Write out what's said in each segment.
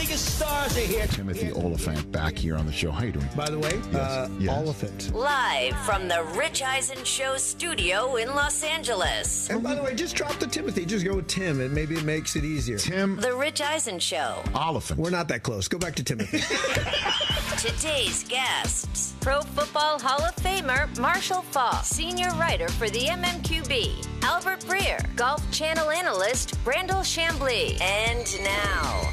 biggest stars are here. Timothy Olyphant back here on the show. How you doing? By the way, uh, yes. Olyphant. Live from the Rich Eisen Show studio in Los Angeles. And by the way, just drop the Timothy. Just go with Tim, and maybe it makes it easier. Tim The Rich Eisen Show. Olyphant. We're not that close. Go back to Timothy. Today's guests Pro Football Hall of Famer Marshall Faulk, senior writer for the MMQB, Albert Breer, Golf Channel analyst Brandel Chamblee, and now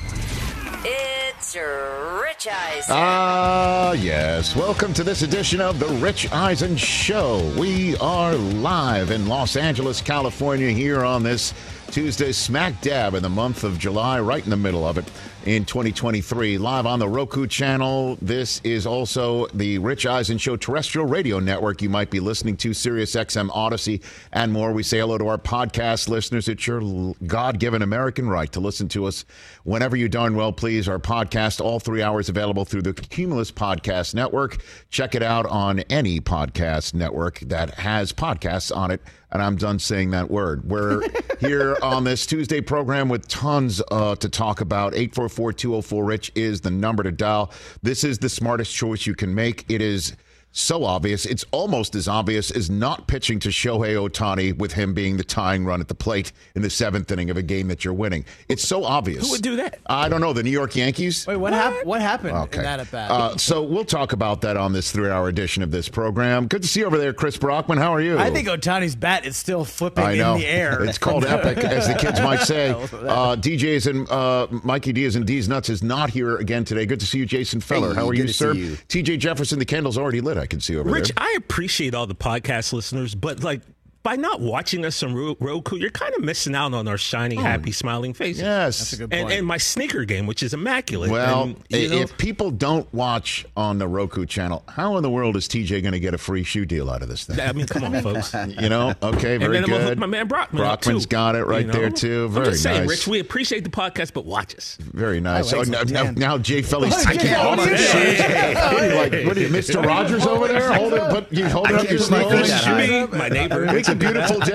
it's Rich Eisen. Ah, yes. Welcome to this edition of the Rich Eisen Show. We are live in Los Angeles, California, here on this Tuesday, smack dab in the month of July, right in the middle of it in 2023. Live on the Roku channel. This is also the Rich Eisen Show terrestrial radio network you might be listening to, Sirius XM Odyssey, and more. We say hello to our podcast listeners. It's your God given American right to listen to us whenever you darn well please. Our podcast, all three hours available through the Cumulus Podcast Network. Check it out on any podcast network that has podcasts on it. And I'm done saying that word. We're here on this Tuesday program with tons uh, to talk about. 844 204 Rich is the number to dial. This is the smartest choice you can make. It is so obvious. It's almost as obvious as not pitching to Shohei Ohtani with him being the tying run at the plate in the seventh inning of a game that you're winning. It's so obvious. Who would do that? I don't know. The New York Yankees? Wait, what, hap- what happened Okay. in that at bat? Uh, so we'll talk about that on this three hour edition of this program. Good to see you over there, Chris Brockman. How are you? I think Ohtani's bat is still flipping I know. in the air. It's called epic, as the kids might say. Uh, DJs and uh, Mikey Diaz and D's Nuts is not here again today. Good to see you, Jason Feller. Hey, How are you, sir? you. TJ Jefferson, the candle's already lit. I can see over Rich, there. I appreciate all the podcast listeners, but like by not watching us on Roku, you're kind of missing out on our shiny, hmm. happy, smiling faces. Yes. That's a good And, point. and my sneaker game, which is immaculate. Well, And, you know, if people don't watch on the Roku channel, how in the world is TJ going to get a free shoe deal out of this thing? I mean, come on, folks. You know, okay, very good. and then I'm good. hook my man Brockman. up, Brockman's too, got it right you know? there too. I'm Very just saying, nice. Rich, we appreciate the podcast, but watch us. Very nice. I Oh, now, now, now Jay Felly's I can't hold his shoes. What are you like? What are you, Mr. Rogers over there? Hold it, put you hold it up your put my sleeve. foot that high. Me, my neighbor. It's a beautiful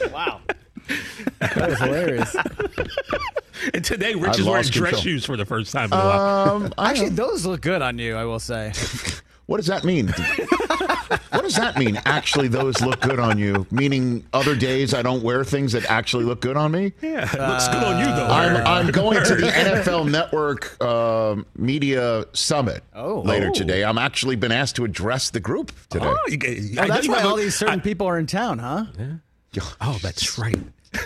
day. wow. That was hilarious. And today, I Rich is wearing lost dress control. shoes for the first time in a while. Um, Actually, those look good on you, I will say. what does that mean? what does that mean? Actually, those look good on you. Meaning, other days I don't wear things that actually look good on me. Yeah, it looks good on you, though. I'm, I'm going to the NFL Network um Media Summit Oh. later Oh. today. I'm actually been asked to address the group today. Oh, you, get- I Oh, that's why all these certain people are in town, huh? Yeah. Oh, that's right.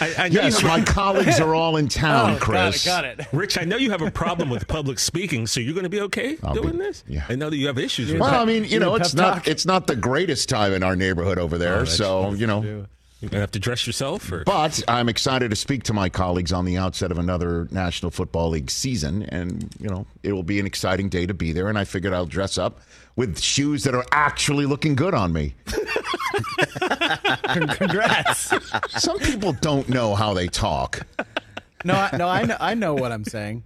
I, I know Yes, my colleagues are all in oh, town, Oh, Chris. got it, got it. Rich, I know you have a problem with public speaking, so you're going to be okay I'll doing be- this. yeah. I know that you have issues with Well. I mean, you know, it's pep not talk. it's not the greatest time in our neighborhood over there. Oh, that's so you know, You're going to have to dress yourself, or but I'm excited to speak to my colleagues on the outset of another National Football League season, and you know, it will be an exciting day to be there. And I figured I'll dress up with shoes that are actually looking good on me. Congrats. Some people don't know how they talk. No, I, no, I know, I know what I'm saying.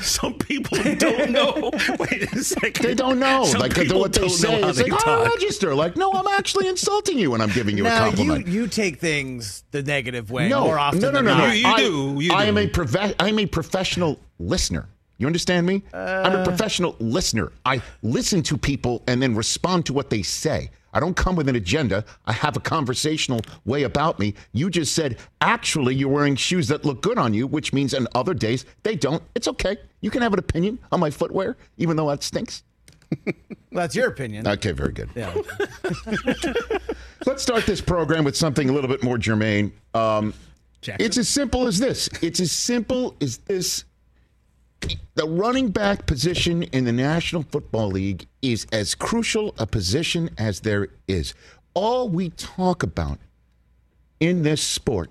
some people don't know. Wait a second. They don't know. Some like people what they don't say know how is they like, oh, talk. register. Like, no, I'm actually insulting you when I'm giving you a Now, you, compliment. you take things the negative way no, more often no, no, than no, no. You- you I, do, you I am a profe- I'm a professional listener. You understand me? I'm Uh. a professional listener. I listen to people and then respond to what they say. I don't come with an agenda. I have a conversational way about me. You just said, actually, you're wearing shoes that look good on you, which means on other days they don't. It's okay. You can have an opinion on my footwear, even though that stinks. That's your opinion. Okay, very good. Yeah. Let's start this program with something a little bit more germane. Um, it's as simple as this. It's as simple as this. The running back position in the National Football League is as crucial a position as there is. All we talk about in this sport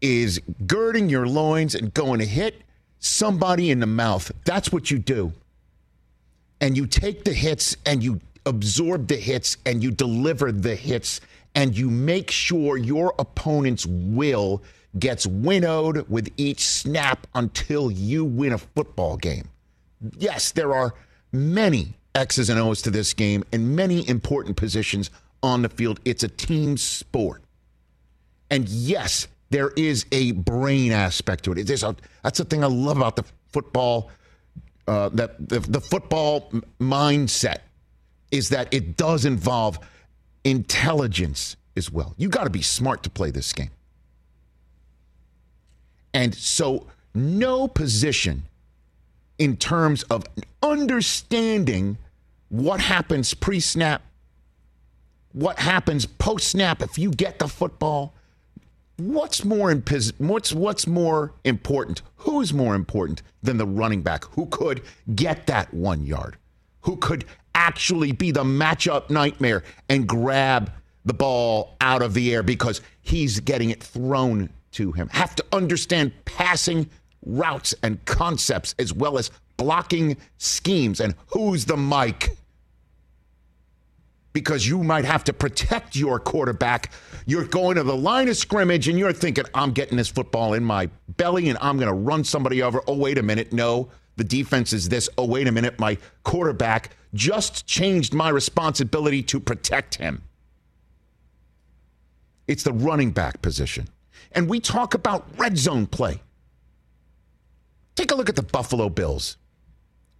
is girding your loins and going to hit somebody in the mouth. That's what you do and you take the hits and you absorb the hits and you deliver the hits and you make sure your opponent's will gets winnowed with each snap until you win a football game. Yes, there are many X's and O's to this game and many important positions on the field. It's a team sport. And yes, there is a brain aspect to it. A, that's the thing I love about the football uh, that the, the football mindset is that it does involve intelligence as well. You got to be smart to play this game. And so, no position in terms of understanding what happens pre snap, what happens post snap if you get the football. What's more what's what's more important? Who's more important than the running back who could get that one yard? Who could actually be the matchup nightmare and grab the ball out of the air because he's getting it thrown to him? Have to understand passing routes and concepts as well as blocking schemes and who's the Mike because you might have to protect your quarterback. You're going to the line of scrimmage and you're thinking, I'm getting this football in my belly and I'm going to run somebody over. Oh, wait a minute. No, the defense is this. Oh, wait a minute. My quarterback just changed my responsibility to protect him. It's the running back position. And we talk about red zone play. Take a look at the Buffalo Bills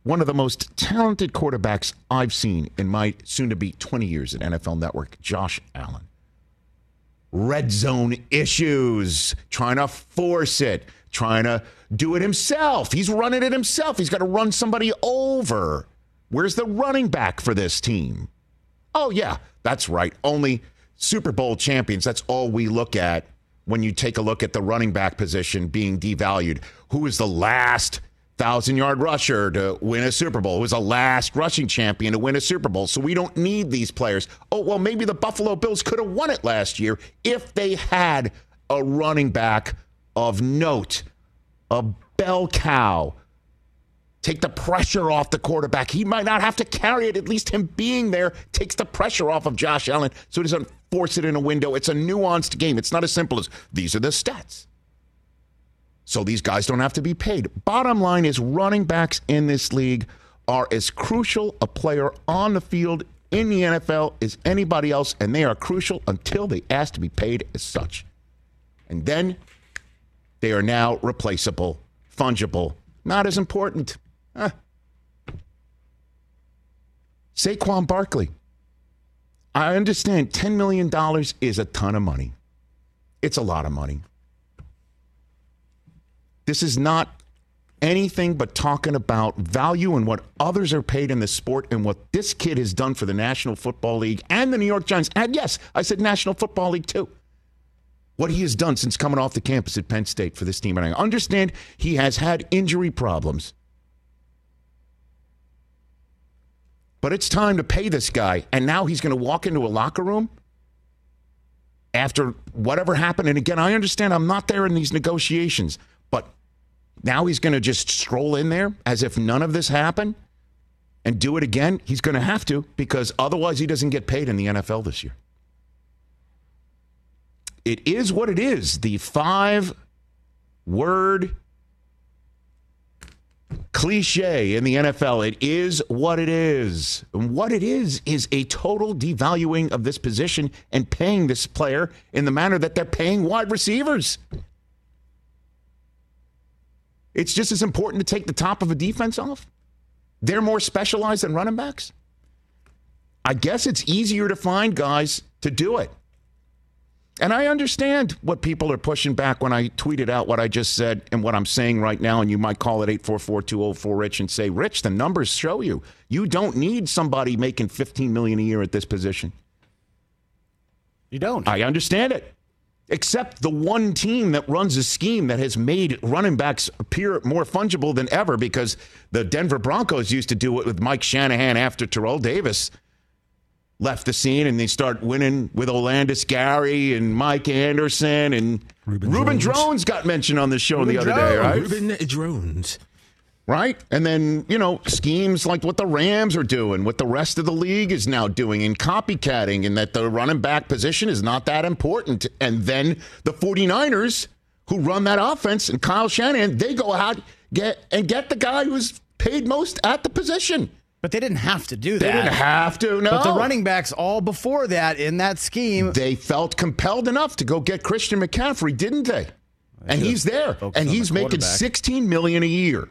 one of the most talented quarterbacks I've seen in my soon to be 20 years at NFL Network, Josh Allen. Red zone issues, trying to force it, trying to do it himself. He's running it himself. He's got to run somebody over. Where's the running back for this team? Oh, yeah, that's right. Only Super Bowl champions. That's all we look at when you take a look at the running back position being devalued. Who is the last thousand yard rusher to win a Super Bowl, who was the last rushing champion to win a Super Bowl. So we don't need these players. Oh, well, maybe the Buffalo Bills could have won it last year if they had a running back of note, a bell cow. Take the pressure off the quarterback. He might not have to carry it. At least him being there takes the pressure off of Josh Allen so he doesn't force it in a window. It's a nuanced game. It's not as simple as these are the stats so these guys don't have to be paid. Bottom line is running backs in this league are as crucial a player on the field in the NFL as anybody else, and they are crucial until they ask to be paid as such. And then they are now replaceable, fungible, not as important. Huh. Saquon Barkley. I understand $10 million is a ton of money. It's a lot of money. This is not anything but talking about value and what others are paid in the sport and what this kid has done for the National Football League and the New York Giants. And yes, I said National Football League too. What he has done since coming off the campus at Penn State for this team. And I understand he has had injury problems. But it's time to pay this guy. And now he's going to walk into a locker room after whatever happened. And again, I understand I'm not there in these negotiations. But now he's going to just stroll in there as if none of this happened and do it again. He's going to have to because otherwise he doesn't get paid in the NFL this year. It is what it is. The five word cliche in the NFL. It is what it is. And what it is is a total devaluing of this position and paying this player in the manner that they're paying wide receivers. It's just as important to take the top of a defense off. They're more specialized than running backs. I guess it's easier to find guys to do it. And I understand what people are pushing back when I tweeted out what I just said and what I'm saying right now. And you might call it 844 204 Rich and say, Rich, the numbers show you. You don't need somebody making 15 million a year at this position. You don't. I understand it. Except the one team that runs a scheme that has made running backs appear more fungible than ever because the Denver Broncos used to do it with Mike Shanahan after Terrell Davis left the scene and they start winning with Olandis Gary and Mike Anderson and Ruben, Reuben Droughns. Droughns got mentioned on the show Reuben the other day, Droughns. right? Ruben Droughns. right? And then, you know, schemes like what the Rams are doing, what the rest of the league is now doing, and copycatting, and that the running back position is not that important. And then the 49ers, who run that offense, and Kyle Shanahan, they go out get and get the guy who's paid most at the position. But they didn't have to do that. They didn't have to, no. But the running backs all before that in that scheme. they felt compelled enough to go get Christian McCaffrey, didn't they? And he's there, and on the he's making 16 million a year.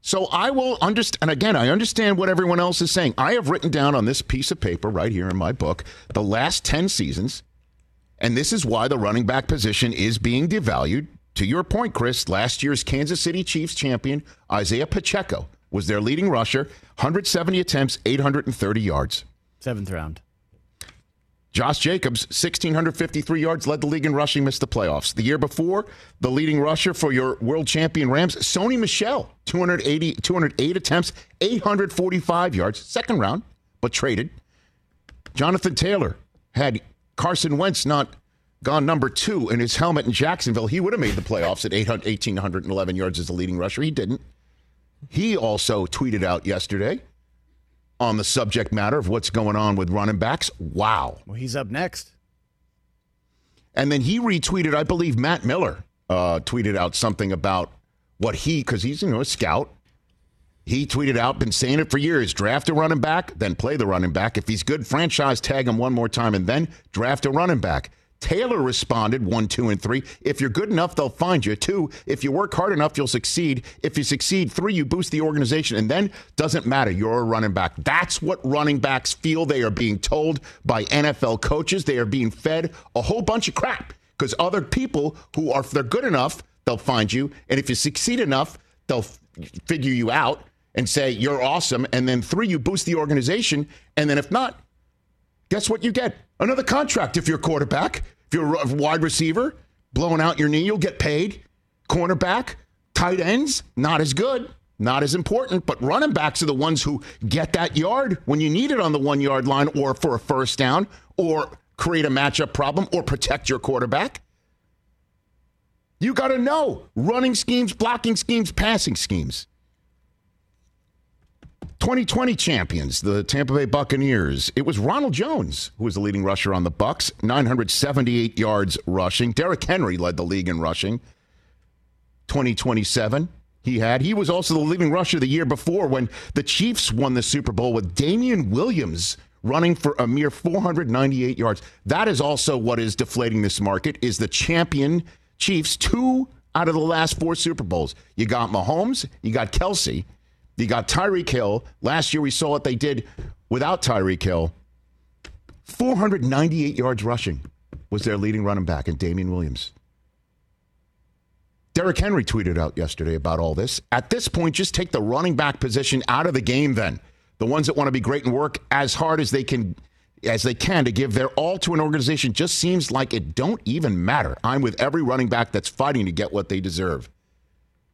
So I will understand. And again, I understand what everyone else is saying. I have written down on this piece of paper right here in my book the last 10 seasons, and this is why the running back position is being devalued. To your point, Chris, last year's Kansas City Chiefs champion Isaiah Pacheco was their leading rusher, 170 attempts, 830 yards. Seventh round. Josh Jacobs, 1,653 yards, led the league in rushing, missed the playoffs. The year before, the leading rusher for your world champion Rams, Sony Michel, 280, 208 attempts, 845 yards, second round, but traded. Jonathan Taylor had Carson Wentz not gone number two in his helmet in Jacksonville. He would have made the playoffs at 1,811 yards as the leading rusher. He didn't. He also tweeted out yesterday on the subject matter of what's going on with running backs. Wow. Well, he's up next. And then he retweeted, I believe Matt Miller uh, tweeted out something about what he, because he's you know a scout. He tweeted out, been saying it for years: draft a running back, then play the running back. If he's good, franchise tag him one more time, and then draft a running back. Taylor responded one, two, and three. If you're good enough, they'll find you. Two, if you work hard enough, you'll succeed. If you succeed, three, you boost the organization. And then doesn't matter, you're a running back. That's what running backs feel they are being told by NFL coaches. They are being fed a whole bunch of crap because other people who are, if they're good enough, they'll find you. And if you succeed enough, they'll f- figure you out and say, you're awesome. And then three, you boost the organization. And then if not, guess what you get? Another contract if you're a quarterback. You're a wide receiver, blowing out your knee, you'll get paid. Cornerback, tight ends, not as good, not as important, but running backs are the ones who get that yard when you need it on the one yard line or for a first down or create a matchup problem or protect your quarterback. You got to know running schemes, blocking schemes, passing schemes. 2020 champions, the Tampa Bay Buccaneers. It was Ronald Jones who was the leading rusher on the Bucks, 978 yards rushing. Derrick Henry led the league in rushing. 2027 he had. He was also the leading rusher the year before when the Chiefs won the Super Bowl with Damien Williams running for a mere 498 yards. That is also what is deflating this market is the champion Chiefs two out of the last four Super Bowls. You got Mahomes, you got Kelce, you got Tyreek Hill. Last year we saw what they did without Tyreek Hill. 498 yards rushing was their leading running back in Damien Williams. Derrick Henry tweeted out yesterday about all this. At this point, just take the running back position out of the game then. The ones that want to be great and work as hard as they can as they can to give their all to an organization just seems like it don't even matter. I'm with every running back that's fighting to get what they deserve.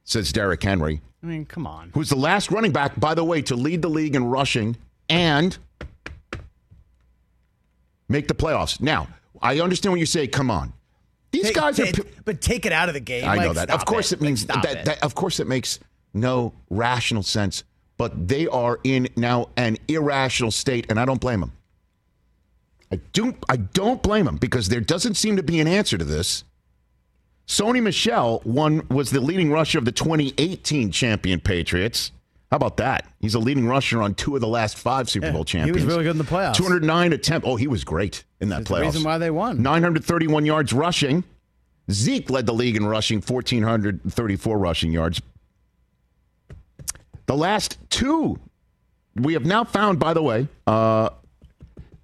Says Derrick Henry, I mean, come on. who's the last running back, by the way, to lead the league in rushing and make the playoffs. Now, I understand when you say, come on. These Take- guys are. take- but take it out of the game. I know that. Of course, it, Like, means stop that, it. that. Of course, it makes no rational sense. But they are in now an irrational state, and I don't blame them. I do. I don't blame them because there doesn't seem to be an answer to this. Sony Michel one was the leading rusher of the 2018 champion Patriots. How about that? He's a leading rusher on two of the last five Super Yeah, Bowl he was really good in the playoffs. 209 attempt. Oh, he was great in that That's the reason why they won. 931 yards rushing. Zeke led the league in rushing, 1,434 rushing yards. The last two, we have now found, by the way, uh,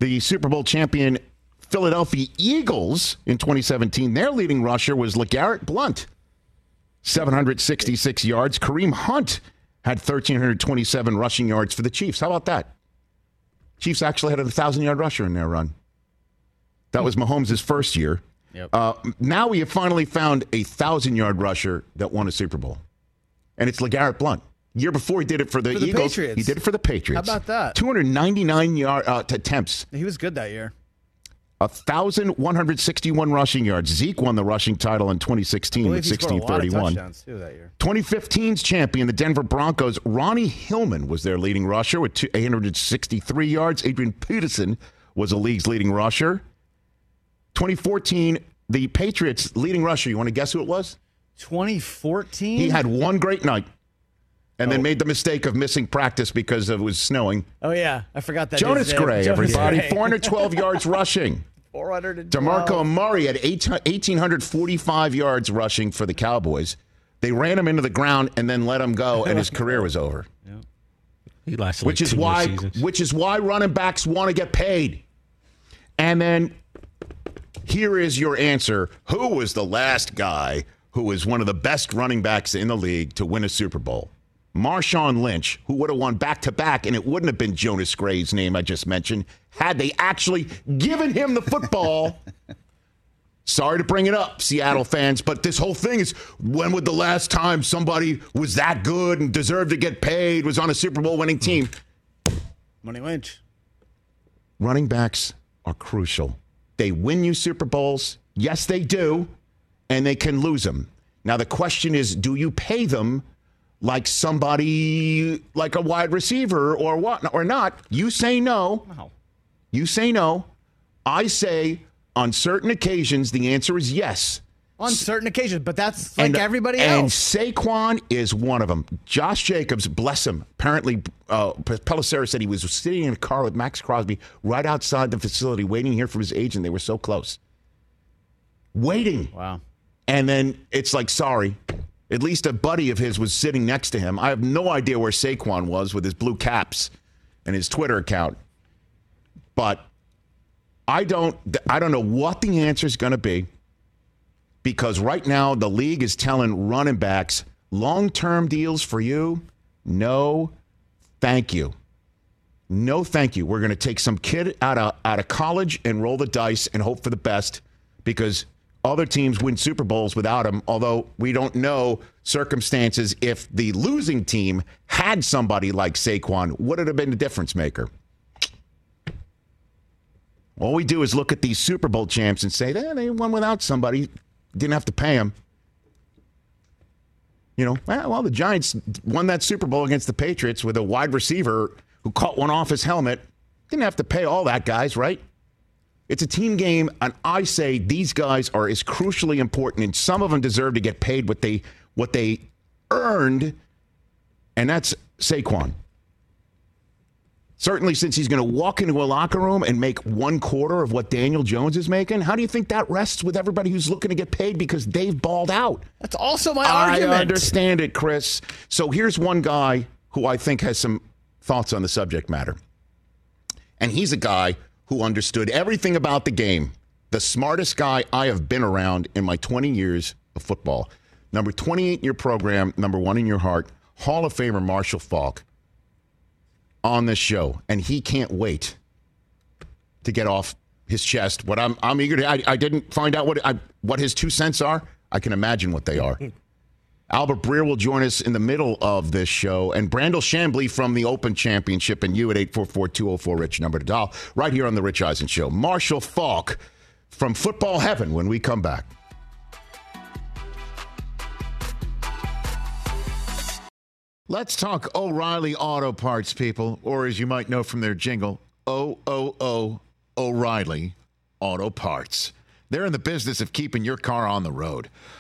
The Super Bowl champion Philadelphia Eagles in 2017, their leading rusher was LeGarrette Blunt, 766 yards. Kareem Hunt had 1,327 rushing yards for the Chiefs. How about that? Chiefs actually had a 1,000 yard rusher in their run. That was Mahomes' first year. Yep. Uh, now we have finally found a 1,000 yard rusher that won a Super Bowl. And it's LeGarrette Blunt. Year before he did it for the, For the Eagles. Patriots. He did it for the Patriots. How about that? 299 yard uh, attempts. He was good that year. 1,161 rushing yards. Zeke won the rushing title in 2016 with he scored a lot of 1631. touchdowns too 2015's champion, the Denver Broncos, Ronnie Hillman was their leading rusher with 863 yards. Adrian Peterson was the league's leading rusher. 2014, the Patriots' leading rusher. You want to guess who it was? 2014. He had one great night and then Oh. made the mistake of missing practice because it was snowing. Oh yeah, I forgot that. Jonas. Gray, Jonas everybody. Gray. 412 yards rushing. 412. DeMarco Murray had eight- 1,845 yards rushing for the Cowboys. They ran him into the ground and then let him go, and his career was over. He lasted Which like is two more why, seasons. which is why running backs want to get paid. And then here is your answer: Who was the last guy who was one of the best running backs in the league to win a Super Bowl? Marshawn Lynch, who would have won back to back, and it wouldn't have been Jonas Gray's name I just mentioned had they actually given him the football. Sorry to bring it up, Seattle fans, but this whole thing is when would the last time somebody was that good and deserved to get paid, was on a Super Bowl winning team? Money Lynch. running backs are crucial. They win you Super Bowls. Yes, they do. And they can lose them. Now, the question is do you pay them like somebody, like a wide receiver or what, or not? You say no. Wow. You say no. I say on certain occasions, the answer is yes. On certain occasions, but that's like and, everybody and else. And Saquon is one of them. Josh Jacobs, bless him. Apparently, uh, Pelissero said he was sitting in a car with Maxx Crosby right outside the facility, waiting here for his agent. They were so close, waiting. Wow. And then it's like, sorry. At least a buddy of his was sitting next to him. I have no idea where Saquon was with his blue caps and his Twitter account. But I don't I don't know what the answer is going to be because right now the league is telling running backs long-term deals for you. No, thank you. No, thank you. We're going to take some kid out of out of college and roll the dice and hope for the best because other teams win Super Bowls without him. Although we don't know circumstances if the losing team had somebody like Saquon, would it have been a difference maker? All we do is look at these Super Bowl champs and say, eh, they won without somebody. Didn't have to pay them. You know, well, the Giants won that Super Bowl against the Patriots with a wide receiver who caught one off his helmet. Didn't have to pay all that, guys, right? It's a team game, and I say these guys are as crucially important, and some of them deserve to get paid what they what they earned, and that's Saquon. Certainly, since he's going to walk into a locker room and make one quarter of what Daniel Jones is making, how do you think that rests with everybody who's looking to get paid because they've balled out? That's also my I argument. I understand it, Chris. So here's one guy who I think has some thoughts on the subject matter. And he's a guy who understood everything about the game. The smartest guy I have been around in my 20 years of football. Number 28 in your program, number one in your heart, Hall of Famer Marshall Faulk on this show. And he can't wait to get off his chest what I'm, I'm eager to. I, I didn't find out what, I, what his two cents are. I can imagine what they are. Albert Breer will join us in the middle of this show, and Brandel Chamblee from the Open Championship, and you at 844-204-RICH, number to dial, right here on The Rich Eisen Show. Marshall Faulk from Football Heaven when we come back. Let's talk O'Reilly Auto Parts, people, or as you might know from their jingle, O O O O'Reilly Auto Parts. They're in the business of keeping your car on the road.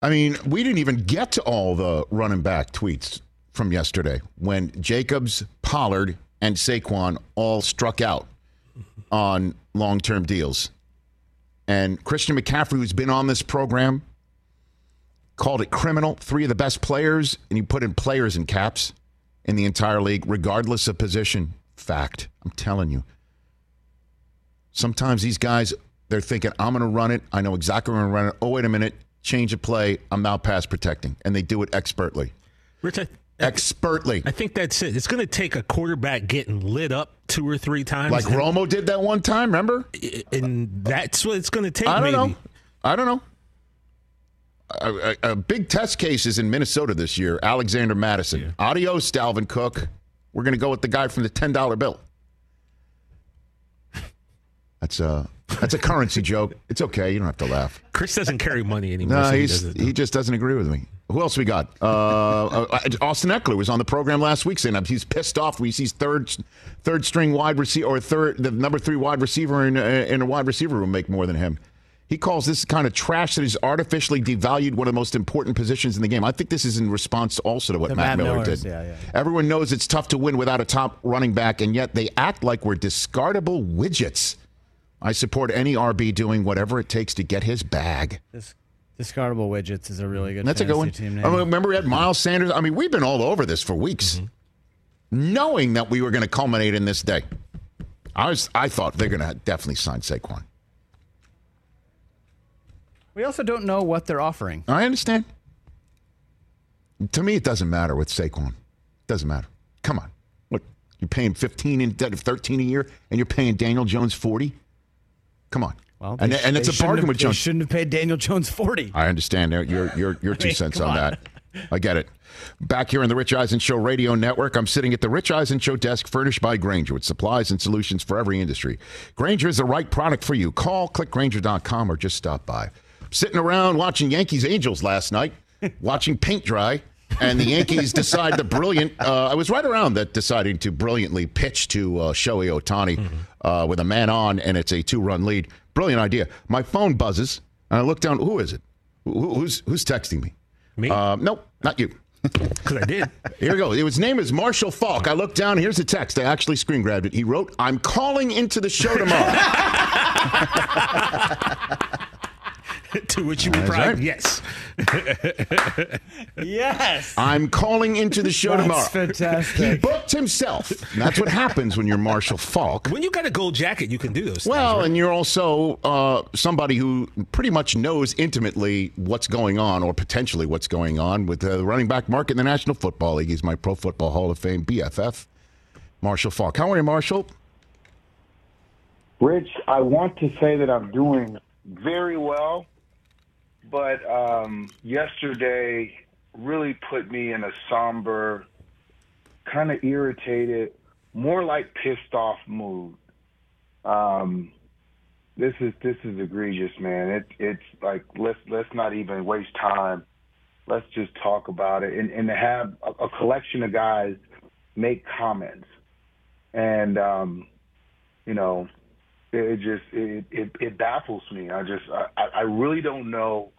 I mean, we didn't even get to all the running back tweets from yesterday when Jacobs, Pollard, and Saquon all struck out on long term deals. And Christian McCaffrey, who's been on this program, called it criminal. Three of the best players, and you put in players in caps in the entire league, regardless of position. Fact. I'm telling you. Sometimes these guys, they're thinking, I'm going to run it. I know exactly where I'm going to run it. Oh, wait a minute change of play. I'm now pass protecting, and they do it expertly. Rich, I, expertly. I think that's it. It's going to take a quarterback getting lit up two or three times, like Romo did that one time. Remember? And that's what it's going to take. I don't maybe. know. I don't know. A, a, a, big test case is in Minnesota this year. Alexander Mattison. Yeah. Adios, Dalvin Cook. We're going to go with the guy from the ten dollar bill. That's uh that's a currency joke. It's okay. You don't have to laugh. Chris doesn't carry money anymore. No, so he, he, just doesn't agree with me. Who else we got? Uh, uh, Austin Ekeler was on the program last week saying he's pissed off. We see third, third string wide receiver or third, the number three wide receiver in, uh, in a wide receiver room make more than him. He calls this kind of trash that is artificially devalued one of the most important positions in the game. I think this is in response also to what Matt, Matt Miller Millers, did. yeah, yeah. Everyone knows it's tough to win without a top running back, and yet they act like we're discardable widgets. I support any RB doing whatever it takes to get his bag. Dis- discardable widgets is a really good. That's a good one. Team name. I remember we had Miles Sanders. I mean, we've been all over this for weeks, Mm-hmm. knowing that we were going to culminate in this day. I was, I thought they're going to definitely sign Saquon. we also don't know what they're offering. I understand. To me, it doesn't matter with Saquon. It doesn't matter. Come on, look, you're paying 15 instead of 13 a year, and you're paying Daniel Jones 40. Come on. Well, and, sh- and it's a bargain have- with Jones. shouldn't have paid Daniel Jones forty. I understand your your your, two mean, cents on, on. that. I get it. Back here on the Rich Eisen Show Radio Network, I'm sitting at the Rich Eisen Show desk furnished by Grainger with supplies and solutions for every industry. Grainger is the right product for you. Call clickgrainger.com or just stop by. Sitting around watching Yankees Angels last night, watching paint dry, and the Yankees decide the brilliant. Uh, I was right around that deciding to brilliantly pitch to uh, Shohei Ohtani uh, with a man on, and it's a two run lead. Brilliant idea. My phone buzzes, and I look down. Who is it? Who, who's who's texting me? Me? Uh, nope, not you. Because I did. Here we go. His name is Marshall Faulk. I looked down. Here's the text. I actually screen grabbed it. He wrote, "I'm calling into the show tomorrow." to which you replied, right. yes. Yes, I'm calling into the show tomorrow. fantastic. He booked himself. And that's what happens when you're Marshall Faulk. When you got a gold jacket, you can do those Well, things. right? and you're also uh, somebody who pretty much knows intimately what's going on, or potentially what's going on with the running back market in the National Football League. He's my Pro Football Hall of Fame BFF, Marshall Faulk. How are you, Marshall? Rich, I want to say that I'm doing very well, but um, yesterday really put me in a somber, kind of irritated, more like pissed off mood. Um, this is this is egregious, man. It it's like let's let's not even waste time. Let's just talk about it and, and have a, a collection of guys make comments. And um, you know, it, just it, it it baffles me. I just I, I really don't know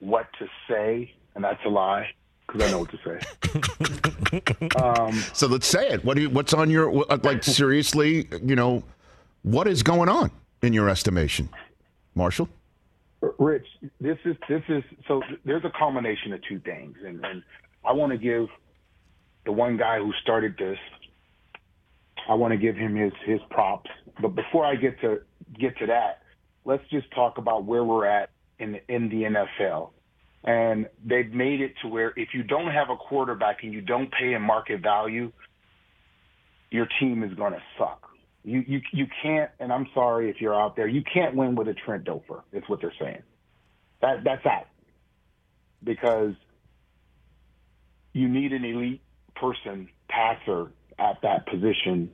what to say, and that's a lie because I know what to say. um, so let's say it. What do you, what's on your like? Seriously, you know, what is going on in your estimation, Marshall? Rich, this is this is so. There's a combination of two things, and, and I want to give the one guy who started this. I want to give him his his props. But before I get to get to that, let's just talk about where we're at in the, in the NFL. And they've made it to where if you don't have a quarterback and you don't pay a market value, your team is going to suck. You you you can't. And I'm sorry if you're out there, you can't win with a Trent Dilfer. It's what they're saying. That that's out because you need an elite person passer at that position.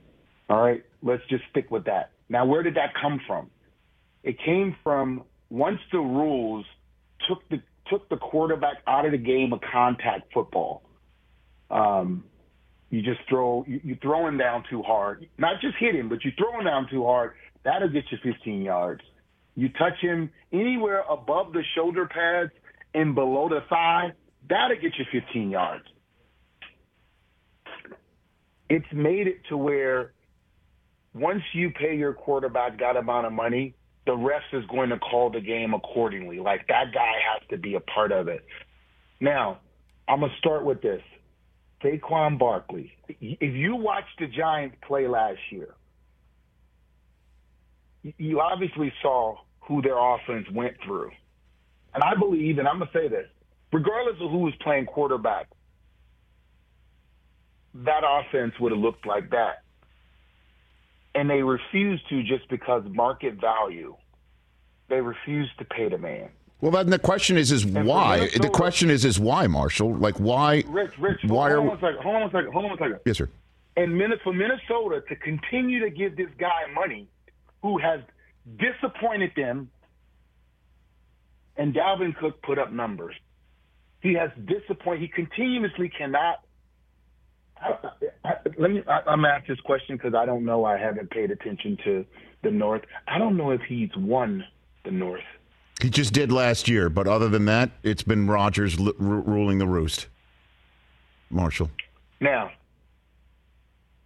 All right, let's just stick with that. Now, where did that come from? It came from once the rules took the took the quarterback out of the game of contact football. Um, you just throw you, you throw him down too hard. Not just hit him, but you throw him down too hard. That'll get you 15 yards. You touch him anywhere above the shoulder pads and below the thigh, that'll get you 15 yards. It's made it to where once you pay your quarterback that amount of money, the ref is going to call the game accordingly. Like that guy has to be a part of it. Now, I'm gonna start with this. Saquon Barkley. If you watched the Giants play last year, you obviously saw who their offense went through. And I believe, and I'm going to say this, regardless of who was playing quarterback, that offense would have looked like that. And they refused to just because market value. They refused to pay the man. Well, then the question is, is and why? The question is, is why, Marshall? Like, why? Rich, Rich, why hold are? On second, hold on one second. Hold on one second. Yes, sir. And for Minnesota to continue to give this guy money, who has disappointed them, and Dalvin Cook put up numbers. He has disappointed. He continuously cannot. I, I, let me. I, I'm asked this question because I don't know. I haven't paid attention to the North. I don't know if he's won the North. He just did last year, but other than that, it's been Rodgers l- r- ruling the roost. Marshall. Now,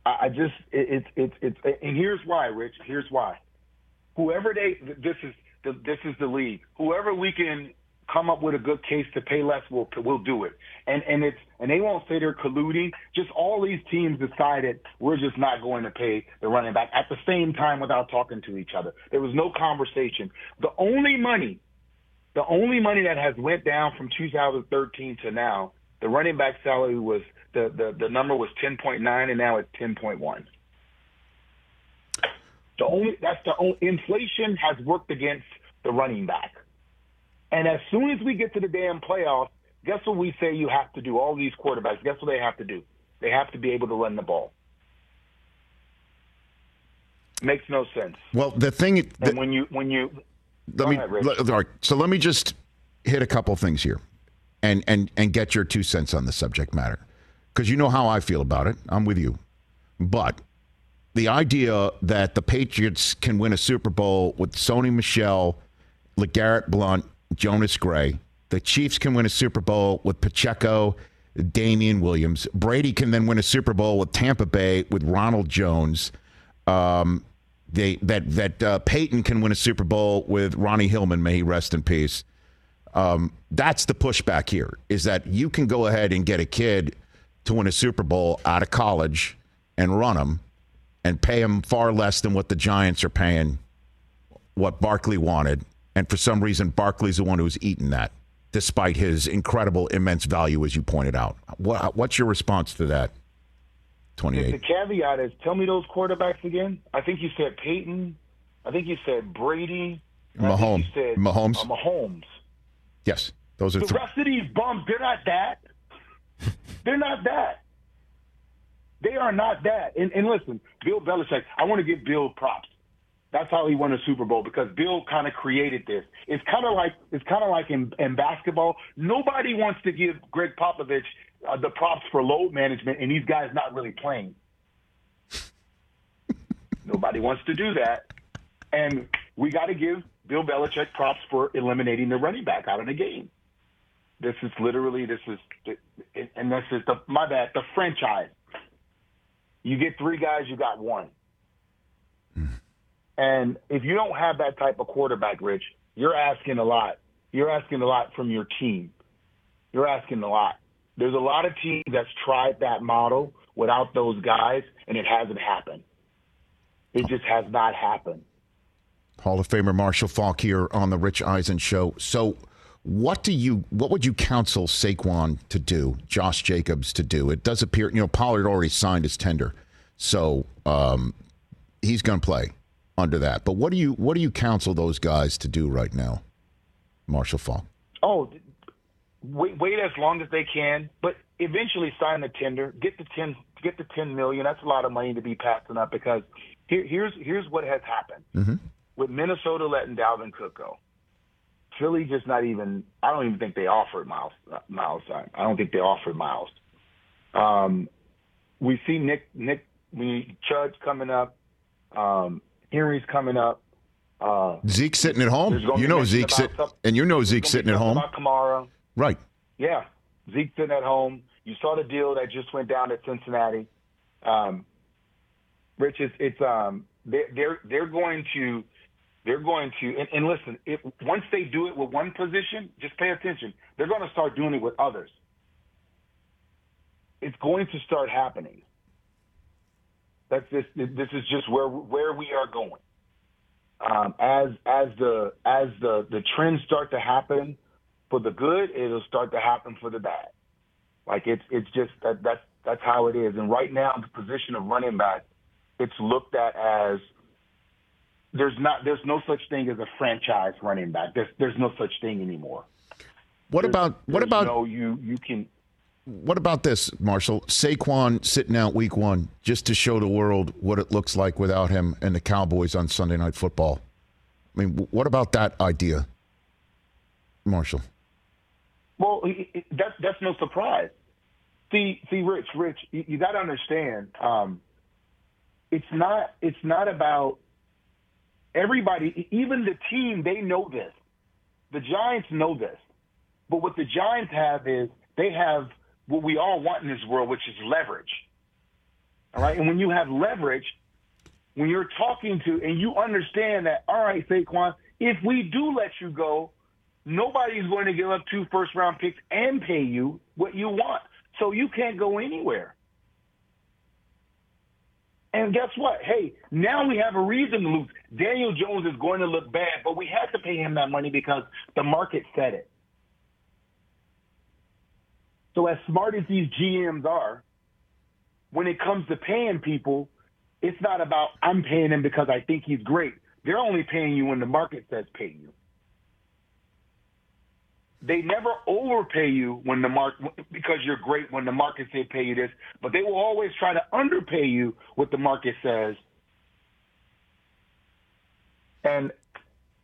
I, I just it's it's it's and here's why, Rich. Here's why. Whoever they this is the, this is the league. Whoever we can come up with a good case to pay less, we'll we'll do it. And and it's and they won't say they're colluding. Just all these teams decided we're just not going to pay the running back at the same time without talking to each other. There was no conversation. The only money, the only money that has went down from 2013 to now, the running back salary was the the, the number was 10.9 and now it's 10.1. The only that's the only, inflation has worked against the running back. And as soon as we get to the damn playoffs, guess what we say you have to do? All these quarterbacks, guess what they have to do? They have to be able to run the ball. Makes no sense. Well, the thing. The, and when you when you let me ahead, let, all right, so let me just hit a couple things here, and and and get your two cents on the subject matter, because you know how I feel about it. I'm with you, but the idea that the Patriots can win a Super Bowl with Sony Michel, LeGarrette Blunt, Jonas Gray, the Chiefs can win a Super Bowl with Pacheco, Damien Williams. Brady can then win a Super Bowl with Tampa Bay with Ronald Jones. Um, they that that uh, Peyton can win a Super Bowl with Ronnie Hillman. May he rest in peace. Um, that's the pushback here: is that you can go ahead and get a kid to win a Super Bowl out of college and run them, and pay him far less than what the Giants are paying. What Barkley wanted, and for some reason, Barkley's the one who's eaten that, despite his incredible, immense value, as you pointed out. What, what's your response to that? 28. The caveat is tell me those quarterbacks again. I think you said Peyton. I think you said Brady. Mahomes. You said, Mahomes. Uh, Mahomes. Yes, those are the th- rest of these bums. They're not that. they're not that. They are not that. And, and listen, Bill Belichick. I want to give Bill props. That's how he won a Super Bowl because Bill kind of created this. It's kind of like it's kind of like in, in basketball. Nobody wants to give Gregg Popovich uh, the props for load management, and these guys not really playing. Nobody wants to do that, and we got to give Bill Belichick props for eliminating the running back out of the game. This is literally this is, and this is the my bad the franchise. You get three guys, you got one. And if you don't have that type of quarterback, Rich, you're asking a lot. You're asking a lot from your team. You're asking a lot. There's a lot of teams that's tried that model without those guys, and it hasn't happened. It just has not happened. Hall of Famer Marshall Faulk here on the Rich Eisen show. So, what do you what would you counsel Saquon to do, Josh Jacobs to do? It does appear, you know, Pollard already signed his tender. So, um, he's going to play under that. But what do you what do you counsel those guys to do right now, Marshall Faulk? Oh, wait, wait as long as they can, but eventually sign the tender, get the ten, get the ten million. That's a lot of money to be passing up because here, here's here's what has happened mm-hmm. with Minnesota letting Dalvin Cook go. Philly just not even. I don't even think they offered Miles. Miles. I don't think they offered Miles. Um, we see Nick Nick we Chubb's coming up. Um, Henry's coming up. Uh, Zeke sitting at home. You know Zeke sit, and you know Zeke sitting at home. About Kamara. Right. Yeah, Zeke sitting at home. You saw the deal that just went down at Cincinnati. Um, Rich, it's, it's um, they're, they're they're going to they're going to and, and listen. If once they do it with one position, just pay attention. They're going to start doing it with others. It's going to start happening. That's just this is just where where we are going. Um, as as the as the the trends start to happen for the good, it'll start to happen for the bad. Like it's it's just that that's that's how it is. And right now, the position of running back, it's looked at as there's not there's no such thing as a franchise running back. There's there's no such thing anymore. What there's, about what about no you you can what about this, Marshall? Saquon sitting out week one just to show the world what it looks like without him and the Cowboys on Sunday Night Football. I mean, what about that idea, Marshall? Well, that's that's no surprise. See, see, Rich, Rich, you, you got to understand. Um, it's not it's not about everybody. Even the team, they know this. The Giants know this. But what the Giants have is they have what we all want in this world, which is leverage. All right. And when you have leverage, when you're talking to, and you understand that, all right, Saquon, if we do let you go, nobody's going to give up two first round picks and pay you what you want. So you can't go anywhere. And guess what? Hey, now we have a reason to lose. Daniel Jones is going to look bad, but we had to pay him that money because the market said it. So as smart as these GMs are, when it comes to paying people, it's not about I'm paying him because I think he's great. They're only paying you when the market says pay you. They never overpay you when the mark because you're great when the market says pay you this, but they will always try to underpay you what the market says. And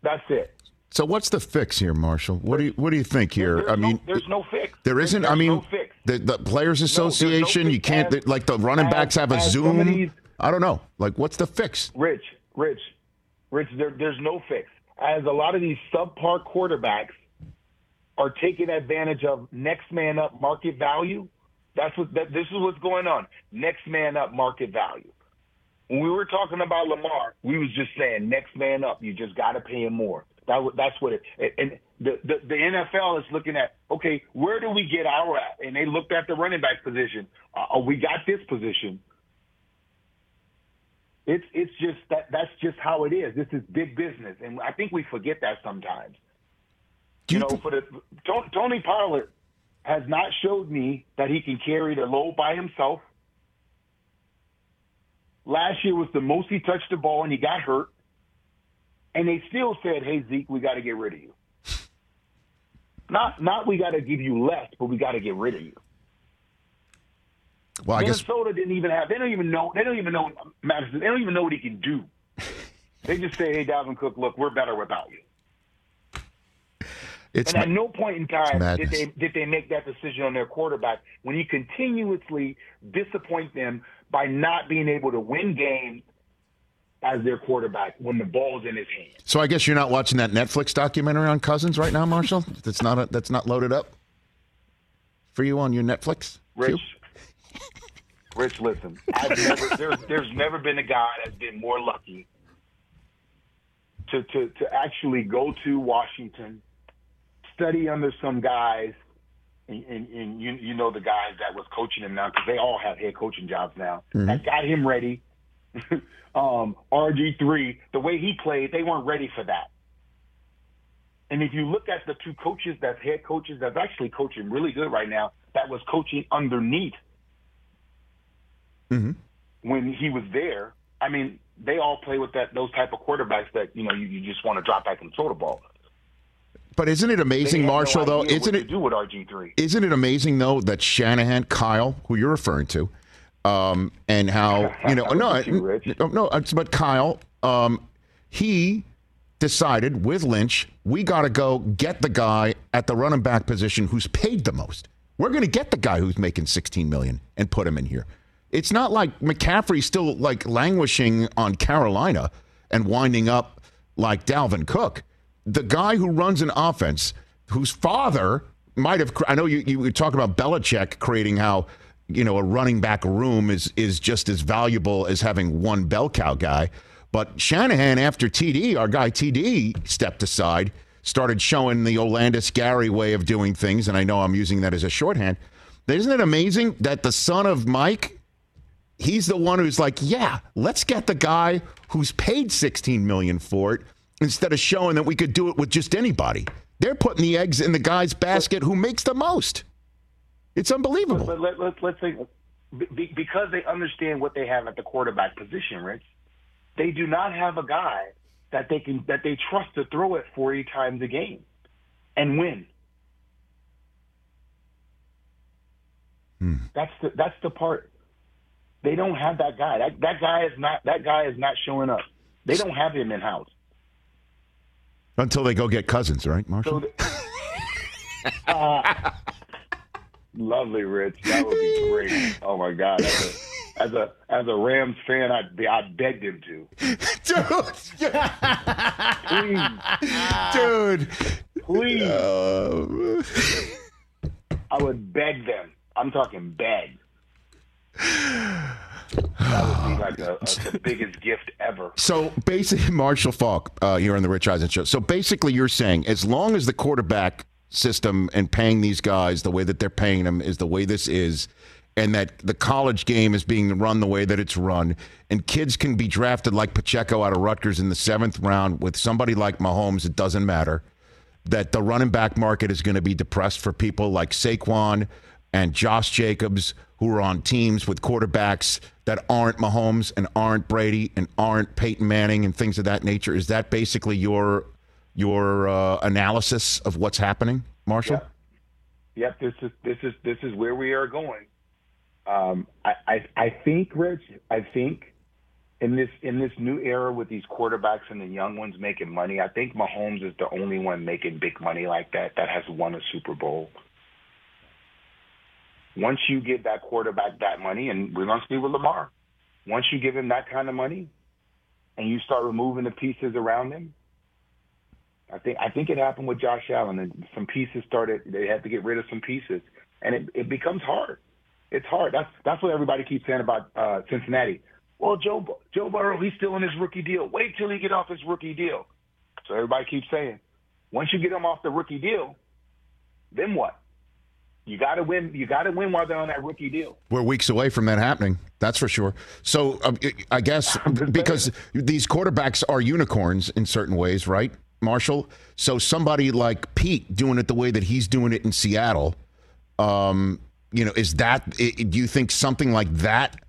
that's it. So what's the fix here, Marshall? What do you what do you think here? There's I mean, no, there's no fix. There isn't. There's I mean, no the, the Players Association. no you can't as- like the running backs have a Zoom. some of these- I don't know. Like, what's the fix? Rich, Rich, Rich, there, there's no fix. As a lot of these subpar quarterbacks are taking advantage of next man up market value, that's what that, this is what's going on. Next man up market value. When we were talking about Lamar, we was just saying next man up. You just got to pay him more. That that's what it. And the, the the NFL is looking at okay, where do we get our at? And they looked at the running back position. Uh, oh, we got this position. It's it's just that that's just how it is. This is big business, and I think we forget that sometimes. You you know, for the Tony Pollard has not showed me that he can carry the load by himself. Last year was the most he touched the ball, and he got hurt. And they still said, "Hey Zeke, we got to get rid of you." Not not we got to give you less, but we got to get rid of you. well, I guess Minnesota didn't even have. They don't even know. They don't even know Mattison. They don't even know what he can do. They just say, "Hey, Dalvin Cook, look, we're better without you." It's and at ma- no point in time did they did they make that decision on their quarterback when he continuously disappoint them by not being able to win games as their quarterback when the ball's in his hand. So I guess you're not watching that Netflix documentary on Cousins right now, Marshall. that's not a, that's not loaded up for you on your Netflix. Rich? Rich, listen. I've never, there's, there's never been a guy that's been more lucky to, to, to actually go to Washington, study under some guys, and, and, and you, you know the guys that was coaching him now because they all have head coaching jobs now. Mm-hmm. That got him ready. um, RG3, the way he played, they weren't ready for that. And if you look at the two coaches that's head coaches that's actually coaching really good right now, that was coaching underneath when he was there. I mean, they all play with that those type of quarterbacks that you know you, you just want to drop back and throw the ball. But isn't it amazing, had no Marshall? though, isn't it to do with RG three? Isn't it amazing though that Shanahan, Kyle, who you're referring to, um, and how you know, no, you, no, but Kyle, um, he decided with Lynch, we got to go get the guy at the running back position who's paid the most. We're going to get the guy who's making 16 million and put him in here. It's not like McCaffrey's still like languishing on Carolina and winding up like Dalvin Cook. The guy who runs an offense whose father might have I know you you were talking about Belichick creating how you know a running back room is is just as valuable as having one bell cow guy. But Shanahan after TD, our guy TD stepped aside, started showing the Olandis Gary way of doing things, and I know I'm using that as a shorthand. Isn't it amazing that the son of Mike he's the one who's like, yeah, let's get the guy who's paid 16 million for it instead of showing that we could do it with just anybody. They're putting the eggs in the guy's basket who makes the most. It's unbelievable. But let, let, let's say because they understand what they have at the quarterback position, Rich. They do not have a guy that they can that they trust to throw it 40 times a game and win. That's the that's the part. They don't have that guy. That that guy is not that guy is not showing up. They don't have him in house. Until they go get cousins, right, Marshall? So the, uh, lovely, Rich. That would be great. Oh my God. As a as a, as a Rams fan, I I begged him to. Dude, Please, Uh, I would beg them. I'm talking beg. That would be like a, a, the biggest gift ever. So basically, Marshall Faulk uh, here on the Rich Eisen show. So basically, you're saying as long as the quarterback system and paying these guys the way that they're paying them is the way this is, and that the college game is being run the way that it's run, and kids can be drafted like Pacheco out of Rutgers in the seventh round with somebody like Mahomes, it doesn't matter. That the running back market is going to be depressed for people like Saquon and Josh Jacobs, who are on teams with quarterbacks that aren't Mahomes and aren't Brady and aren't Peyton Manning and things of that nature. Is that basically your your uh, analysis of what's happening, Marshall? Yep, this is this is this is where we are going. Um, I, I I think, Rich. I think in this in this new era with these quarterbacks and the young ones making money, I think Mahomes is the only one making big money like that that has won a Super Bowl. Once you give that quarterback that money, and we're going to see with Lamar, once you give him that kind of money, and you start removing the pieces around him, I think I think it happened with Josh Allen, and some pieces started. They had to get rid of some pieces, and it, it becomes hard. It's hard. That's that's what everybody keeps saying about uh, Cincinnati. Well, Joe Joe Burrow, he's still in his rookie deal. Wait till he get off his rookie deal. So everybody keeps saying, once you get him off the rookie deal, then what? You got to win. You got to win while they're on that rookie deal. We're weeks away from that happening. That's for sure. So um, I guess because these quarterbacks are unicorns in certain ways, right, Marshall? So somebody like Pete doing it the way that he's doing it in Seattle, um, you know, is that? do you think something like that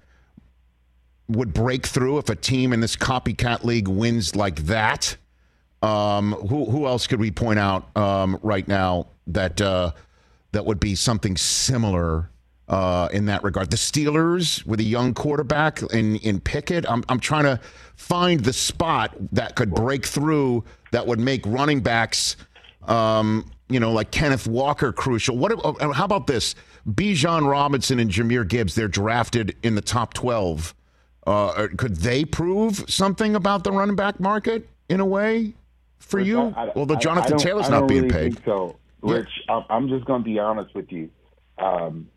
would break through if a team in this copycat league wins like that? Um, who who else could we point out um, right now that uh, that would be something similar uh, in that regard. The Steelers with a young quarterback in in Pickett. I'm I'm trying to find the spot that could break through that would make running backs, um, you know, like Kenneth Walker crucial. What? uh, How about this? Bijan Robinson and Jahmyr Gibbs. They're drafted in the top twelve. Uh, could they prove something about the running back market in a way for Rich, you? I- I- Although I- Jonathan I Taylor's not being really paid. so, Yeah. Rich, I'm- I'm just going to be honest with you. Um,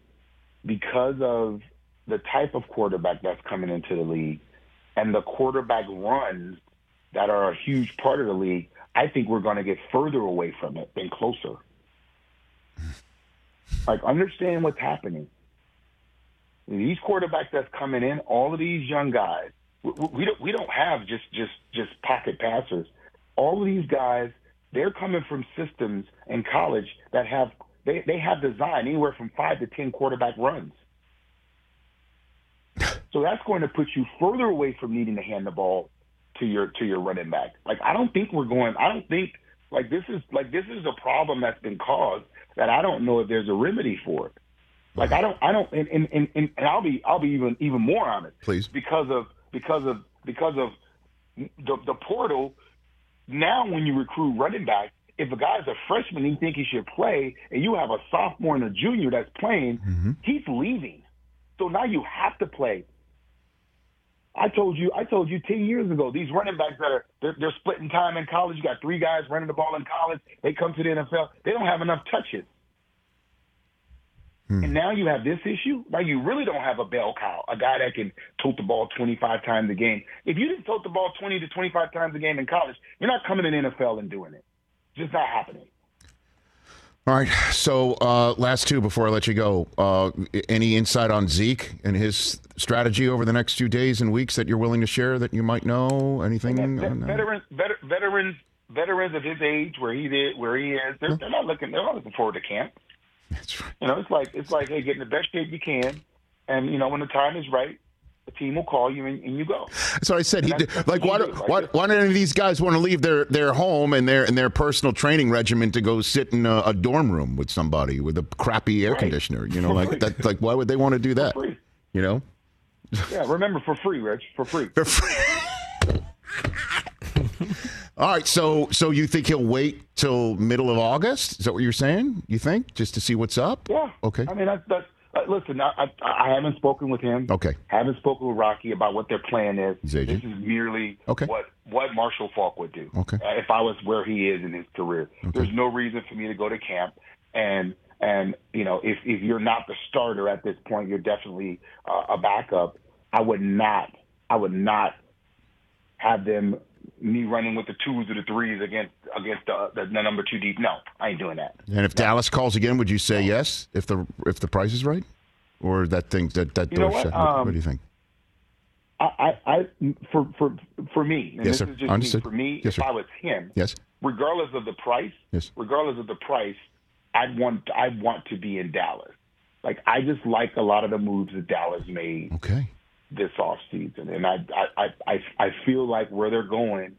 because of the type of quarterback that's coming into the league and the quarterback runs that are a huge part of the league, I think we're going to get further away from it than closer. Like, understand what's happening. These quarterbacks that's coming in, all of these young guys, we, we don't we don't have just just just pocket passers. All of these guys, they're coming from systems in college that have they they have designed anywhere from five to ten quarterback runs. So that's going to put you further away from needing to hand the ball to your to your running back. Like I don't think we're going. I don't think like this is like this is a problem that's been caused that I don't know if there's a remedy for it. Like I don't I don't and and, and, and I'll be I'll be even even more honest. Please. Because of because of because of the the portal. Now when you recruit running back, if a guy's a freshman and you think he should play, and you have a sophomore and a junior that's playing, mm-hmm. he's leaving. So now you have to play. I told you, I told you ten years ago. These running backs that are they're, they're splitting time in college. You got three guys running the ball in college. They come to the NFL. They don't have enough touches. Hmm. And now you have this issue. Now you really don't have a bell cow, a guy that can tote the ball 25 times a game. If you didn't tote the ball 20 to 25 times a game in college, you're not coming in the NFL and doing it. Just not happening. All right. So, uh, last two before I let you go. Uh, any insight on Zeke and his strategy over the next few days and weeks that you're willing to share that you might know? Anything? Vet- on that? veterans, vet- veterans, veterans of his age, where he did, where he is, they're, they're not looking. They're not looking forward to camp. That's right. You know, it's like it's like, hey, get in the best shape you can, and you know when the time is right, the team will call you and, and you go. What I said. He did, that's- that's like, why, do, like why, why don't any of these guys want to leave their, their home and their and their personal training regimen to go sit in a, a dorm room with somebody with a crappy air Right. conditioner? You know, For like free. that. Like, why would they want to do that? free. You know, Yeah, remember for free, Rich, for free. They're free. All right, so so you think he'll wait till middle of August? Is that what you're saying? You think just to see what's up? Yeah. Okay. I mean, that's that's. Uh, listen, I, I I haven't spoken with him. Okay. Haven't spoken with Rocky about what their plan is. His agent? This is merely Okay. what what Marshall Faulk would do. Okay. Uh, if I was where he is in his career, there's no reason for me to go to camp and and you know if if you're not the starter at this point, you're definitely uh, a backup. I would not. I would not have them me running with the twos or the threes against against the, the, the number two deep. No, I ain't doing that. And if Dallas calls again, would you say yes if the if the price is right, or that thing that that You door shut? What, Um, what do you think? I, I, I for for for me, and Yes, this sir. is just Understood. me. For me, Yes, if sir. I was him, Yes. regardless of the price, Yes. regardless of the price, I'd want I want to be in Dallas. Like I just like a lot of the moves that Dallas made Okay. This off season, and I I I I, feel like where they're going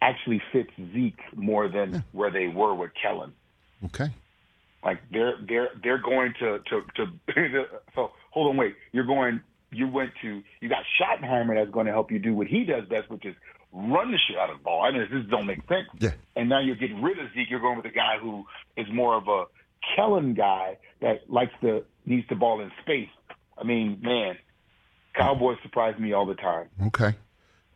actually fits Zeke more than where they were with Kellen. Okay. Like they're they're they're going to to to. so hold on, wait. You're going. You went to. You got Schottenheimer that's going to help you do what he does best, which is run the shit out of the ball. I mean, this don't make sense. Yeah. And now you're getting rid of Zeke. You're going with a guy who is more of a Kellen guy that likes to needs the ball in space. I mean, man, Cowboys surprise me all the time. Okay.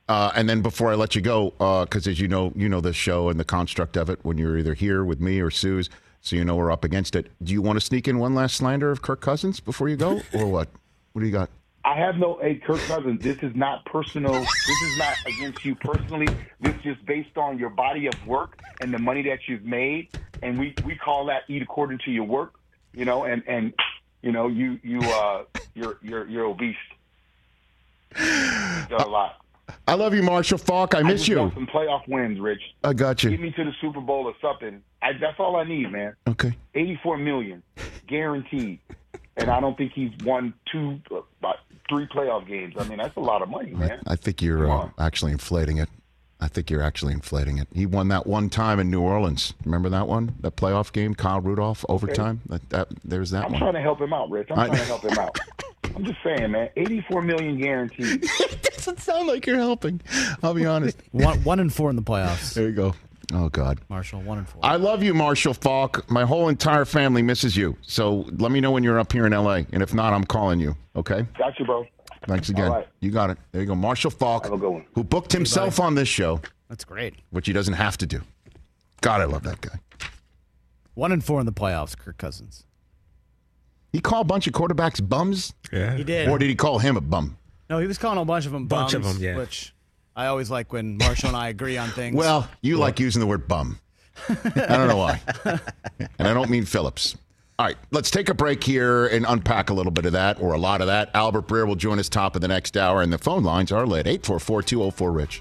Uh, and then before I let you go, because as you know, you know this show and the construct of it when you're either here with me or Sue's, so you know we're up against it. Do you want to sneak in one last slander of Kirk Cousins before you go, or what? What do you got? I have no, hey, Kirk Cousins, this is not personal. This is not against you personally. This is just based on your body of work and the money that you've made. And we, we call that eat according to your work, you know, and, and, you know, you, you, uh, you're, you're, you're obese. Done a lot. I love you, Marshall Faulk. I I miss just you. want some playoff wins, Rich. I got you. Get me to the Super Bowl or something. I, that's all I need, man. Okay. 84 million guaranteed. And I don't think he's won two, uh, about three playoff games. I mean, that's a lot of money, man. I think you're uh, actually inflating it. I think you're actually inflating it. He won that one time in New Orleans. Remember that one? That playoff game, Kyle Rudolph overtime. That, that there's that I'm one. trying to help him out, Rich. I'm I- trying to help him out. I'm just saying, man. 84 million guaranteed. doesn't sound like you're helping. I'll be honest. One, one and four in the playoffs. There you go. Oh God. Marshall, one and four. I love you, Marshall Faulk. My whole entire family misses you. So let me know when you're up here in LA. And if not, I'm calling you. Okay? Got you, bro. Thanks again. All right. You got it. There you go. Marshall Faulk, Have a good one. who booked himself on this show, That's great. which he doesn't have to do. God, I love that guy. One and four in the playoffs, Kirk Cousins. He called a bunch of quarterbacks bums, Yeah. He did. or did he call him a bum? No, he was calling a bunch of them Bunch of them, yeah. Which I always like when Marshall and I agree on things. Well, you like using the word bum. I don't know why. and I don't mean Phillips. All right, let's take a break here and unpack a little bit of that or a lot of that. Albert Breer will join us top of the next hour, and the phone lines are lit 844 204 Rich.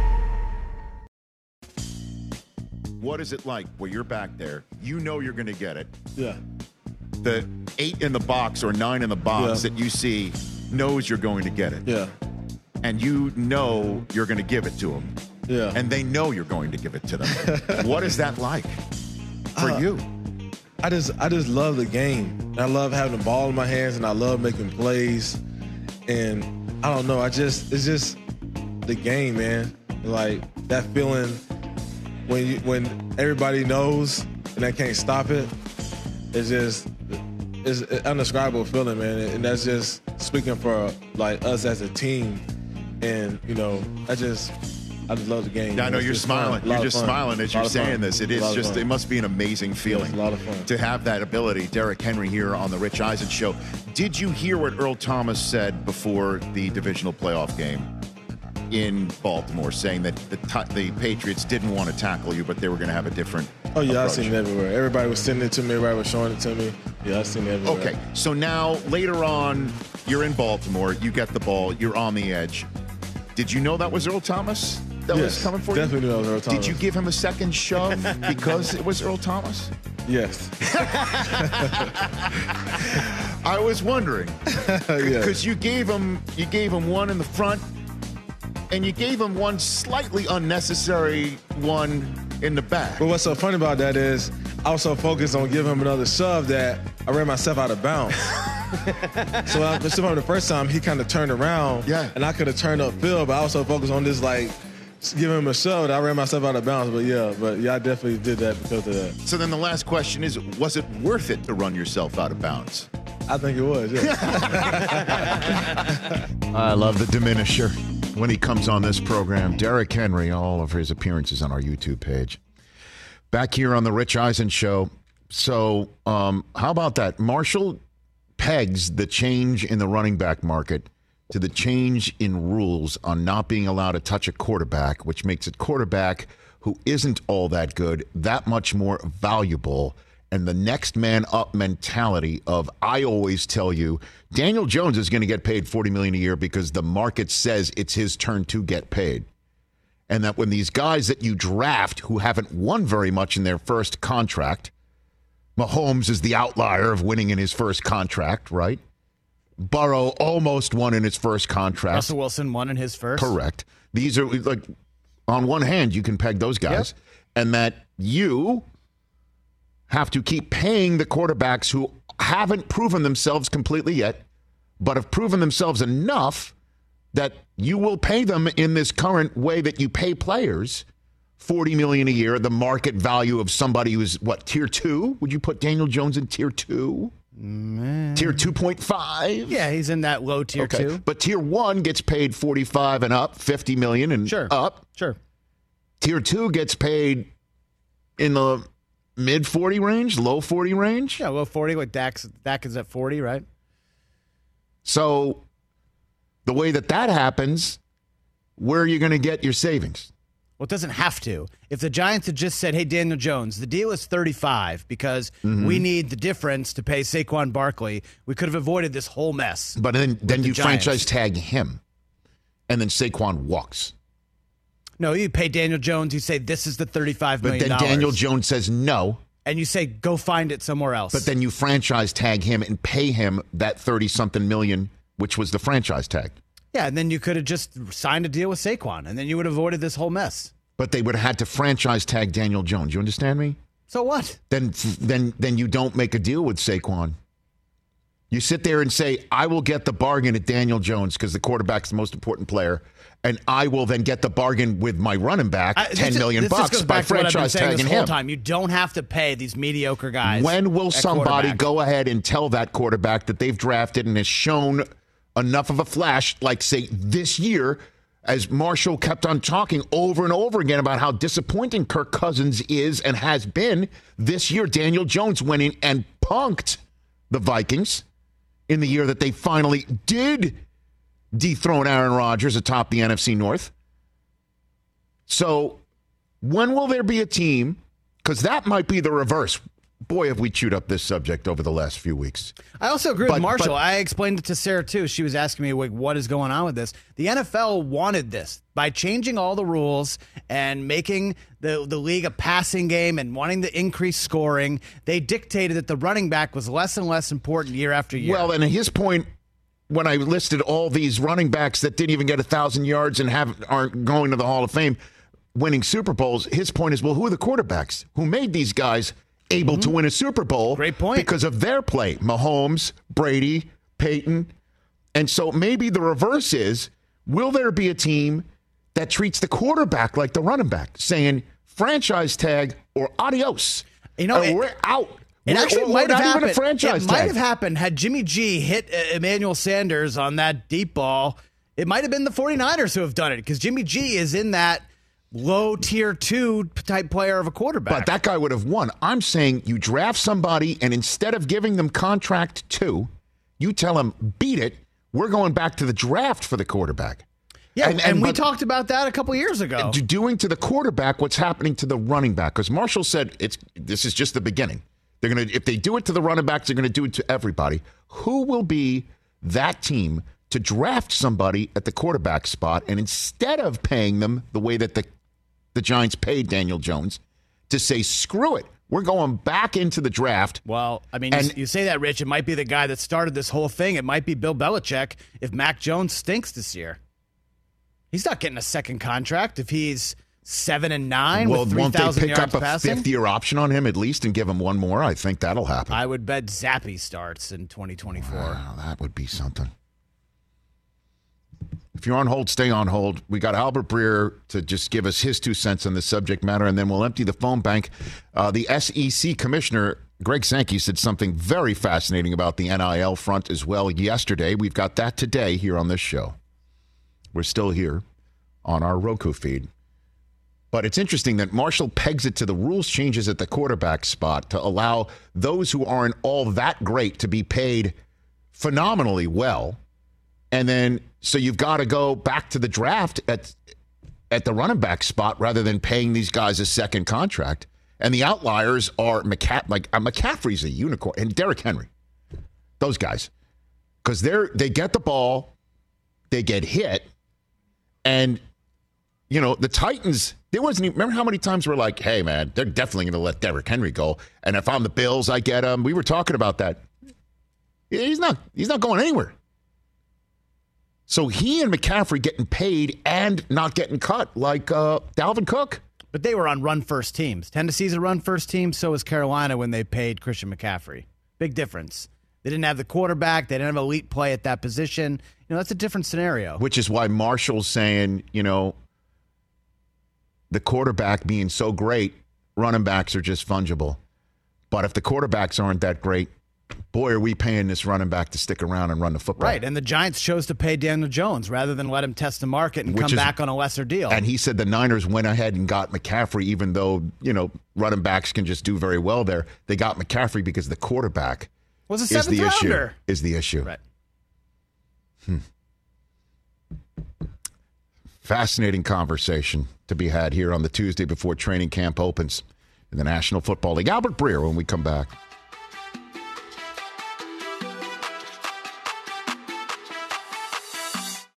What is it like where you're back there? You know you're going to get it. Yeah. The eight in the box or nine in the box Yeah. that you see knows you're going to get it. Yeah. And you know you're going to give it to them. Yeah. And they know you're going to give it to them. what is that like for Uh, you? I just I just love the game. I love having the ball in my hands and I love making plays. And I don't know, I just it's just the game, man. Like that feeling when you when everybody knows and they can't stop it. It's just it's an undescribable feeling, man. And that's just speaking for like us as a team. And you know, I just I just love the game. I know you're smiling. You're just smiling as you're saying fun. this. It is just, it must be an amazing feeling. a lot of fun. To have that ability. Derrick Henry here on the Rich Eisen Show. Did you hear what Earl Thomas said before the divisional playoff game in Baltimore, saying that the, the Patriots didn't want to tackle you, but they were going to have a different. Oh yeah, I've seen it everywhere. Everybody was sending it to me. Everybody was showing it to me. Yeah, I've seen it everywhere. Okay, so now later on, you're in Baltimore. You get the ball. You're on the edge. Did you know that was Earl Thomas that was coming for definitely you? knew that was Earl Thomas. Did you give him a second shove because it was Earl Thomas? Yes. I was wondering because you gave him you gave him one in the front, and you gave him one slightly unnecessary one in the back. But what's so funny about that is I was so focused on giving him another shove that I ran myself out of bounds. so when I was him the first time, he kind of turned around. Yeah. And I could have turned up Phil, but I was so focused on this like giving him a shove that I ran myself out of bounds. But yeah, but yeah, I definitely did that because of that. So then the last question is: Was it worth it to run yourself out of bounds? I think it was. Yeah. I love the diminisher when he comes on this program. Derrick Henry, all of his appearances on our YouTube page. Back here on the Rich Eisen show. So, um, how about that? Marshall pegs the change in the running back market to the change in rules on not being allowed to touch a quarterback, which makes a quarterback who isn't all that good that much more valuable. And the next man up mentality of I always tell you, Daniel Jones is going to get paid 40 million a year because the market says it's his turn to get paid. And that when these guys that you draft who haven't won very much in their first contract, Mahomes is the outlier of winning in his first contract, right? Burrow almost won in his first contract. Russell Wilson won in his first. Correct. These are like, on one hand, you can peg those guys, and that you have to keep paying the quarterbacks who haven't proven themselves completely yet, but have proven themselves enough that you will pay them in this current way that you pay players. 40 million a year, the market value of somebody who's what, tier two? Would you put Daniel Jones in tier two? Tier 2.5? Yeah, he's in that low tier Okay. two. But tier one gets paid 45 and up, 50 million and Sure. up. Sure. Tier two gets paid in the mid 40 range, low 40 range. Yeah, low forty. Like Dax, Dak is at forty, right? So the way that that happens, where are you going to get your savings? Well, it doesn't have to. If the Giants had just said, "Hey, Daniel Jones, the deal is 35 because Mhm. we need the difference to pay Saquon Barkley," we could have avoided this whole mess. But then, then the you Giants. franchise tag him, and then Saquon walks. No, you pay Daniel Jones. You say this is the thirty-five million. But then Daniel Jones says no. and you say go find it somewhere else. But then you franchise tag him and pay him that 30 something million, which was the franchise tag. yeah, and then you could have just signed a deal with Saquon, and then you would have avoided this whole mess. But they would have had to franchise tag Daniel Jones. You understand me? So what? Then, then, then you don't make a deal with Saquon. You sit there and say, "I will get the bargain at Daniel Jones because the quarterback's the most important player, and I will then get the bargain with my running back, I- ten this- million this bucks by back to what I've been franchise tagging this whole him." time. You don't have to pay these mediocre guys. When will somebody go ahead and tell that quarterback that they've drafted and has shown enough of a flash, like say this year, as Marshall kept on talking over and over again about how disappointing Kirk Cousins is and has been this year? Daniel Jones went in and punked the Vikings in the year that they finally did dethrone Aaron Rodgers atop the NFC North. So, when will there be a team? Because that might be the reverse. Boy, have we chewed up this subject over the last few weeks. I also agree But- with Marshall. but- I explained it to Sarah too. She was asking me, like, what is going on with this? The NFL wanted this by changing all the rules and making the, the league a passing game and wanting to increase scoring. They dictated that the running back was less and less important year after year. Well, and his point when I listed all these running backs that didn't even get a thousand yards and have aren't going to the Hall of Fame, winning Super Bowls, his point is, well, who are the quarterbacks who made these guys able to win a Super Bowl? Great point. Because of their play, Mahomes, Brady, Peyton, and so maybe the reverse is, will there be a team that treats the quarterback like the running back, saying franchise tag or adios? You know, Or it- we're out. It We're- actually might have happened. it might have happened had Jimmy G hit uh, Emmanuel Sanders on that deep ball. It might have been the 49ers who have done it because Jimmy G is in that low tier two type player of a quarterback. But that guy would have won. I'm saying you draft somebody, and instead of giving them contract two, you tell them, beat it. We're going back to the draft for the quarterback. yeah, and, we but talked about that a couple years ago. doing to the quarterback what's happening to the running back. Because Marshall said it's this is just the beginning. They're gonna if they do it to the running backs, they're gonna do it to everybody. Who will be that team to draft somebody at the quarterback spot, and instead of paying them the way that the the Giants paid Daniel Jones, to say screw it, we're going back into the draft. Well, I mean, you, And- you say that, Rich. It might be the guy that started this whole thing. It might be Bill Belichick if Mac Jones stinks this year. He's not getting a second contract if he's seven and nine well, with they pick yards up a passing. fifth year option on him at least and give him one more? I think that'll happen. I would bet Zappe starts in 2024. Wow, that would be something. If you're on hold, stay on hold. We got Albert Breer to just give us his two cents on the subject matter, and then we'll empty the phone bank. Uh, the SEC commissioner, Greg Sankey, said something very fascinating about the NIL front as well yesterday. We've got that today here on this show. We're still here on our Roku feed. But it's interesting that Marshall pegs it to the rules changes at the quarterback spot to allow those who aren't all that great to be paid phenomenally well. And then so you've got to go back to the draft at at the running back spot rather than paying these guys a second contract. And the outliers are McCa- like uh, McCaffrey's a unicorn and Derrick Henry. Those guys. Cuz they're they get the ball, they get hit and you know, the Titans, there wasn't even, remember how many times we're like, hey, man, they're definitely going to let Derrick Henry go. And if I'm the Bills, I get him. We were talking about that. He's not, he's not going anywhere. So he and McCaffrey getting paid and not getting cut like uh, Dalvin Cook. But they were on run first teams. Tennessee's a run first team. So is Carolina when they paid Christian McCaffrey. Big difference. They didn't have the quarterback. They didn't have elite play at that position. You know, that's a different scenario. Which is why Marshall's saying, you know, the quarterback being so great, running backs are just fungible. But if the quarterbacks aren't that great, boy, are we paying this running back to stick around and run the football. Right. And the Giants chose to pay Daniel Jones rather than let him test the market and Which come is- back on a lesser deal. And he said the Niners went ahead and got McCaffrey, even though, you know, running backs can just do very well there. They got McCaffrey because the quarterback Was a is the issue. Is the issue. Right. Hmm. Fascinating conversation to be had here on the Tuesday before training camp opens in the National Football League. Albert Breer when we come back.